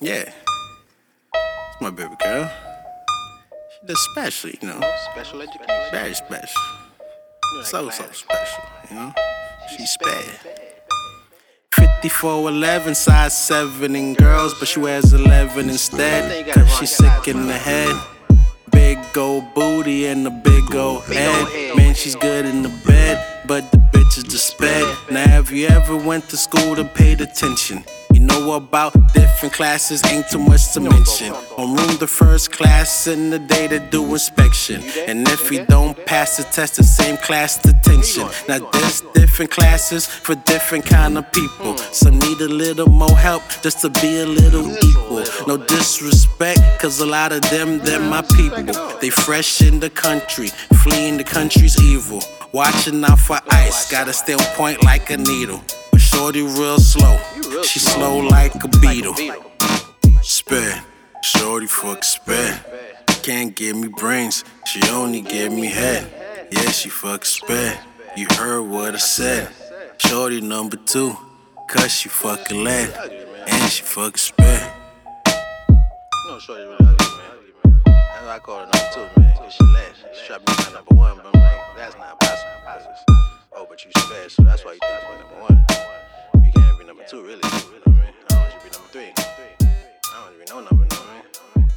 Yeah. It's my baby girl. She does special, you know. Special education. Very special. So, so special, you know. She's sped. 5411, size 7 in girls, but she wears 11 instead. Cause she's sick in the head. Big old booty and a big old head. Man, she's good in the bed, but the bitch is the sped. Now, have you ever went to school to paid attention? Know about different classes, ain't too much to mention. On room the first class in the day to do inspection. And if you don't pass the test, the same class detention. Now there's different classes for different kind of people. Some need a little more help just to be a little equal. No disrespect, cause a lot of them, they're my people. They fresh in the country, fleeing the country's evil. Watching out for ice, gotta on point like a needle. Shorty real slow, she slow like a beetle. Spit, shorty fuck spit. Can't give me brains, she only give me head. Yeah, she fuck spit. You heard what I said. Shorty number two, cause she fucking lead. And she fuck spit. You know, Shorty man. Why I call her number two, man. She last. She to be my number one, but I'm like, that's not possible. But you spare, so that's why you think you're number one. You can't be number two, really. You know what I mean? I want you to be number three. I don't even know number, know what I mean?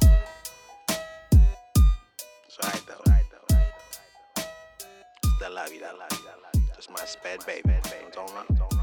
It's alright, though. It's that la vida, la vida. Just my sped baby. Don't, don't,